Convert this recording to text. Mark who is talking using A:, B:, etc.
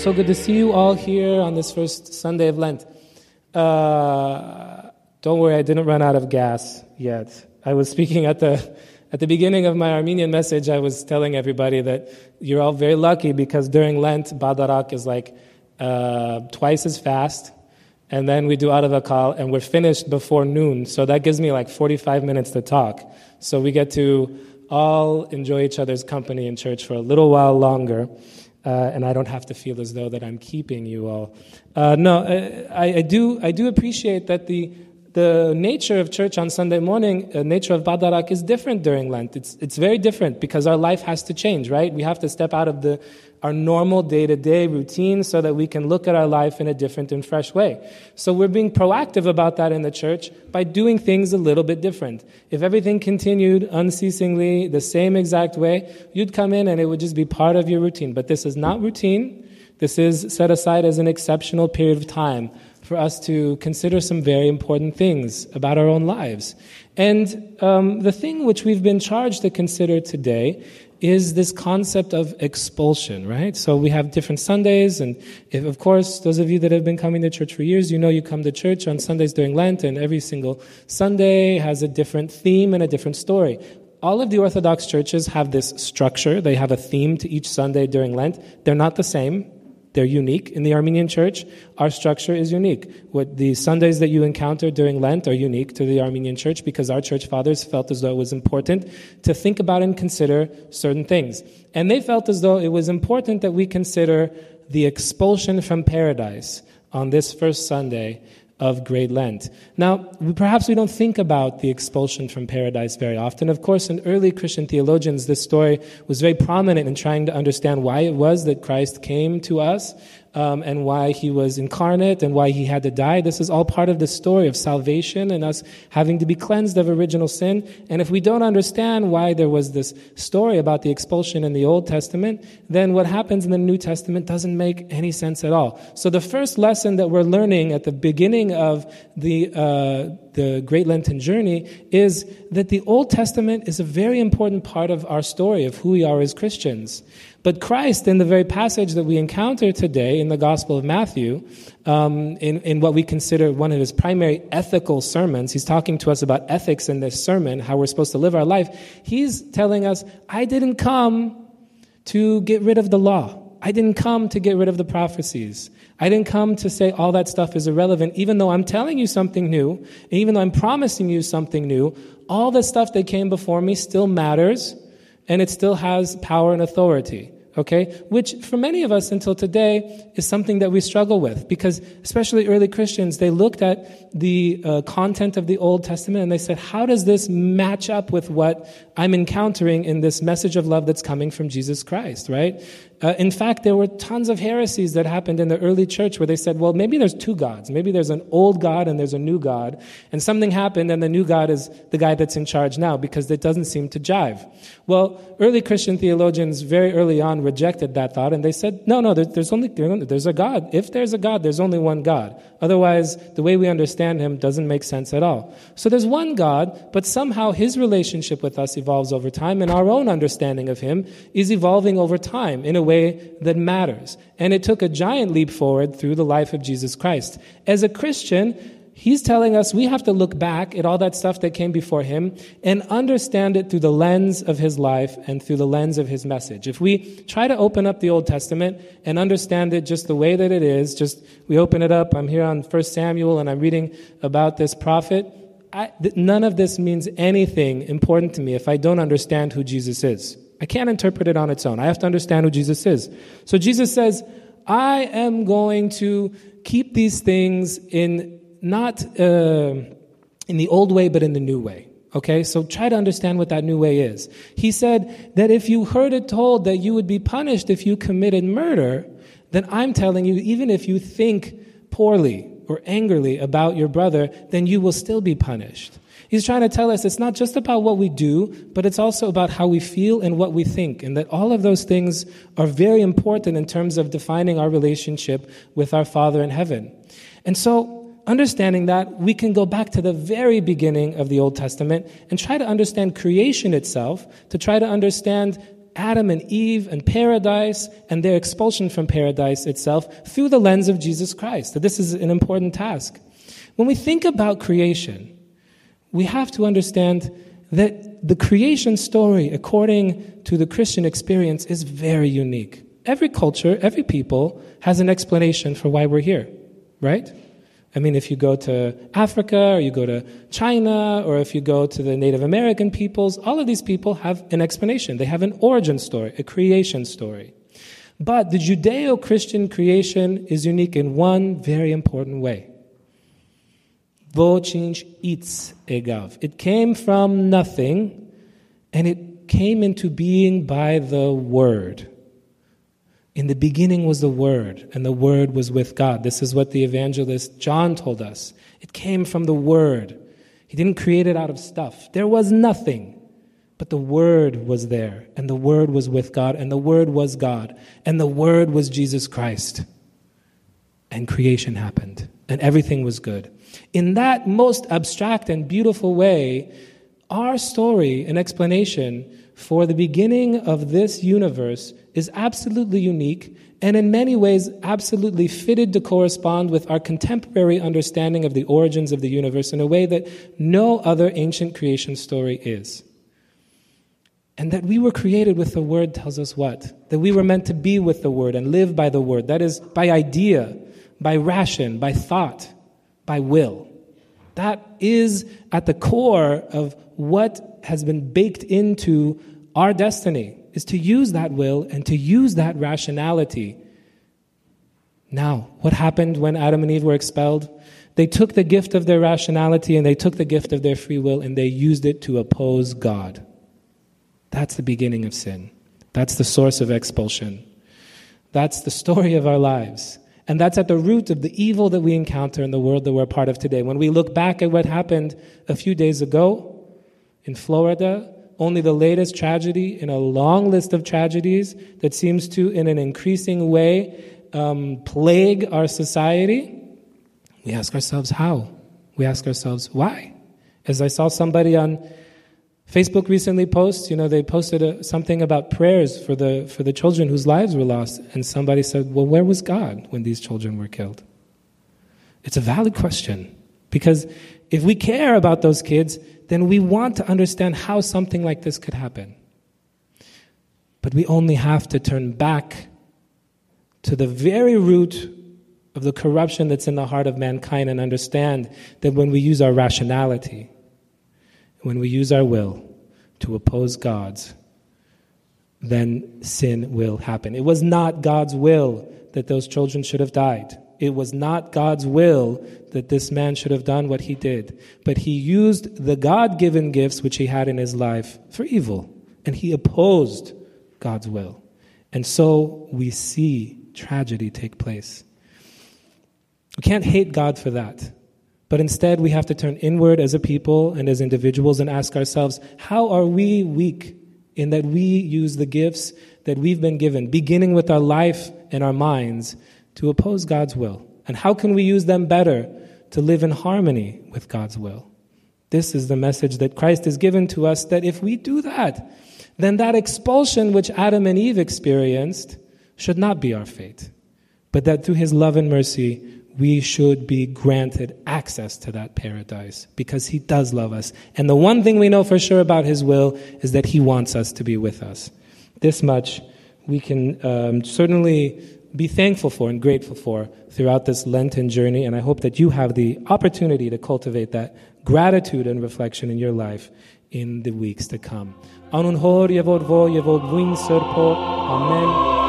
A: so good to see you all here on this first Sunday of Lent. Uh, don't worry, I didn't run out of gas yet. I was speaking at the at the beginning of my Armenian message. I was telling everybody that you're all very lucky because during Lent, Badarak is like uh, twice as fast, and then we do Aravakal, and we're finished before noon. So that gives me like 45 minutes to talk. So we get to all enjoy each other's company in church for a little while longer uh, and I don't have to feel as though that I'm keeping you all. Uh, no, uh, I, I, do. I do appreciate that the the nature of church on Sunday morning, uh, nature of Badarak is different during Lent. It's it's very different because our life has to change, right? We have to step out of the our normal day to day routine so that we can look at our life in a different and fresh way. So we're being proactive about that in the church by doing things a little bit different. If everything continued unceasingly the same exact way, you'd come in and it would just be part of your routine. But this is not routine. This is set aside as an exceptional period of time for us to consider some very important things about our own lives. And um, the thing which we've been charged to consider today is this concept of expulsion, right? So we have different Sundays, and if, of course, those of you that have been coming to church for years, you know you come to church on Sundays during Lent, and every single Sunday has a different theme and a different story. All of the Orthodox churches have this structure. They have a theme to each Sunday during Lent. They're not the same. They're unique. In the Armenian church, our structure is unique. What the Sundays that you encounter during Lent are unique to the Armenian church because our church fathers felt as though it was important to think about and consider certain things. And they felt as though it was important that we consider the expulsion from paradise on this first Sunday of Great Lent. Now, perhaps we don't think about the expulsion from paradise very often. Of course, in early Christian theologians, this story was very prominent in trying to understand why it was that Christ came to us um, and why he was incarnate and why he had to die. This is all part of the story of salvation and us having to be cleansed of original sin. And if we don't understand why there was this story about the expulsion in the Old Testament, then what happens in the New Testament doesn't make any sense at all. So the first lesson that we're learning at the beginning of the uh, the Great Lenten journey is that the Old Testament is a very important part of our story of who we are as Christians. But Christ, in the very passage that we encounter today in the Gospel of Matthew, um, in, in what we consider one of his primary ethical sermons, he's talking to us about ethics in this sermon, how we're supposed to live our life. He's telling us, I didn't come to get rid of the law. I didn't come to get rid of the prophecies. I didn't come to say all that stuff is irrelevant, even though I'm telling you something new, and even though I'm promising you something new, all the stuff that came before me still matters and it still has power and authority okay? Which for many of us until today is something that we struggle with because especially early Christians, they looked at the uh, content of the Old Testament and they said, how does this match up with what I'm encountering in this message of love that's coming from Jesus Christ, right? Uh, in fact, there were tons of heresies that happened in the early church where they said, well, maybe there's two gods. Maybe there's an old God and there's a new God. And something happened and the new God is the guy that's in charge now because it doesn't seem to jive. Well, early Christian theologians very early on rejected that thought and they said, no, no, there's only, there's a God. If there's a God, there's only one God. Otherwise, the way we understand him doesn't make sense at all. So there's one God, but somehow his relationship with us evolves over time and our own understanding of him is evolving over time in a way that matters. And it took a giant leap forward through the life of Jesus Christ. As a Christian, He's telling us we have to look back at all that stuff that came before him and understand it through the lens of his life and through the lens of his message. If we try to open up the Old Testament and understand it just the way that it is, just we open it up, I'm here on 1 Samuel and I'm reading about this prophet, I, th- none of this means anything important to me if I don't understand who Jesus is. I can't interpret it on its own. I have to understand who Jesus is. So Jesus says, I am going to keep these things in not uh, in the old way, but in the new way. Okay, so try to understand what that new way is. He said that if you heard it told that you would be punished if you committed murder, then I'm telling you, even if you think poorly or angrily about your brother, then you will still be punished. He's trying to tell us it's not just about what we do, but it's also about how we feel and what we think, and that all of those things are very important in terms of defining our relationship with our Father in heaven. And so, understanding that, we can go back to the very beginning of the Old Testament and try to understand creation itself, to try to understand Adam and Eve and paradise and their expulsion from paradise itself through the lens of Jesus Christ. So this is an important task. When we think about creation, we have to understand that the creation story, according to the Christian experience, is very unique. Every culture, every people has an explanation for why we're here, right? I mean, if you go to Africa or you go to China or if you go to the Native American peoples, all of these people have an explanation. They have an origin story, a creation story. But the Judeo Christian creation is unique in one very important way. Vochinch itz egav. It came from nothing and it came into being by the Word. In the beginning was the Word, and the Word was with God. This is what the evangelist John told us. It came from the Word. He didn't create it out of stuff. There was nothing. But the Word was there, and the Word was with God, and the Word was God, and the Word was Jesus Christ. And creation happened, and everything was good. In that most abstract and beautiful way, our story and explanation for the beginning of this universe is absolutely unique and in many ways absolutely fitted to correspond with our contemporary understanding of the origins of the universe in a way that no other ancient creation story is. And that we were created with the Word tells us what? That we were meant to be with the Word and live by the Word. That is, by idea, by ration, by thought, by will. That is at the core of what has been baked into our destiny is to use that will and to use that rationality. Now, what happened when Adam and Eve were expelled? They took the gift of their rationality and they took the gift of their free will and they used it to oppose God. That's the beginning of sin. That's the source of expulsion. That's the story of our lives. And that's at the root of the evil that we encounter in the world that we're a part of today. When we look back at what happened a few days ago in Florida, only the latest tragedy in a long list of tragedies that seems to, in an increasing way, um, plague our society, we ask ourselves how? We ask ourselves why? As I saw somebody on Facebook recently post, you know, they posted a, something about prayers for the, for the children whose lives were lost, and somebody said, Well, where was God when these children were killed? It's a valid question because if we care about those kids, then we want to understand how something like this could happen. But we only have to turn back to the very root of the corruption that's in the heart of mankind and understand that when we use our rationality, when we use our will to oppose God's, then sin will happen. It was not God's will that those children should have died. It was not God's will that this man should have done what he did, but he used the God given gifts which he had in his life for evil, and he opposed God's will. And so we see tragedy take place. We can't hate God for that. But instead, we have to turn inward as a people and as individuals and ask ourselves, how are we weak in that we use the gifts that we've been given, beginning with our life and our minds, to oppose God's will? And how can we use them better to live in harmony with God's will? This is the message that Christ has given to us that if we do that, then that expulsion which Adam and Eve experienced should not be our fate, but that through his love and mercy, we should be granted access to that paradise because he does love us. And the one thing we know for sure about his will is that he wants us to be with us. This much we can um, certainly be thankful for and grateful for throughout this Lenten journey. And I hope that you have the opportunity to cultivate that gratitude and reflection in your life in the weeks to come. Anun hor yevod vo yevod serpo. Amen.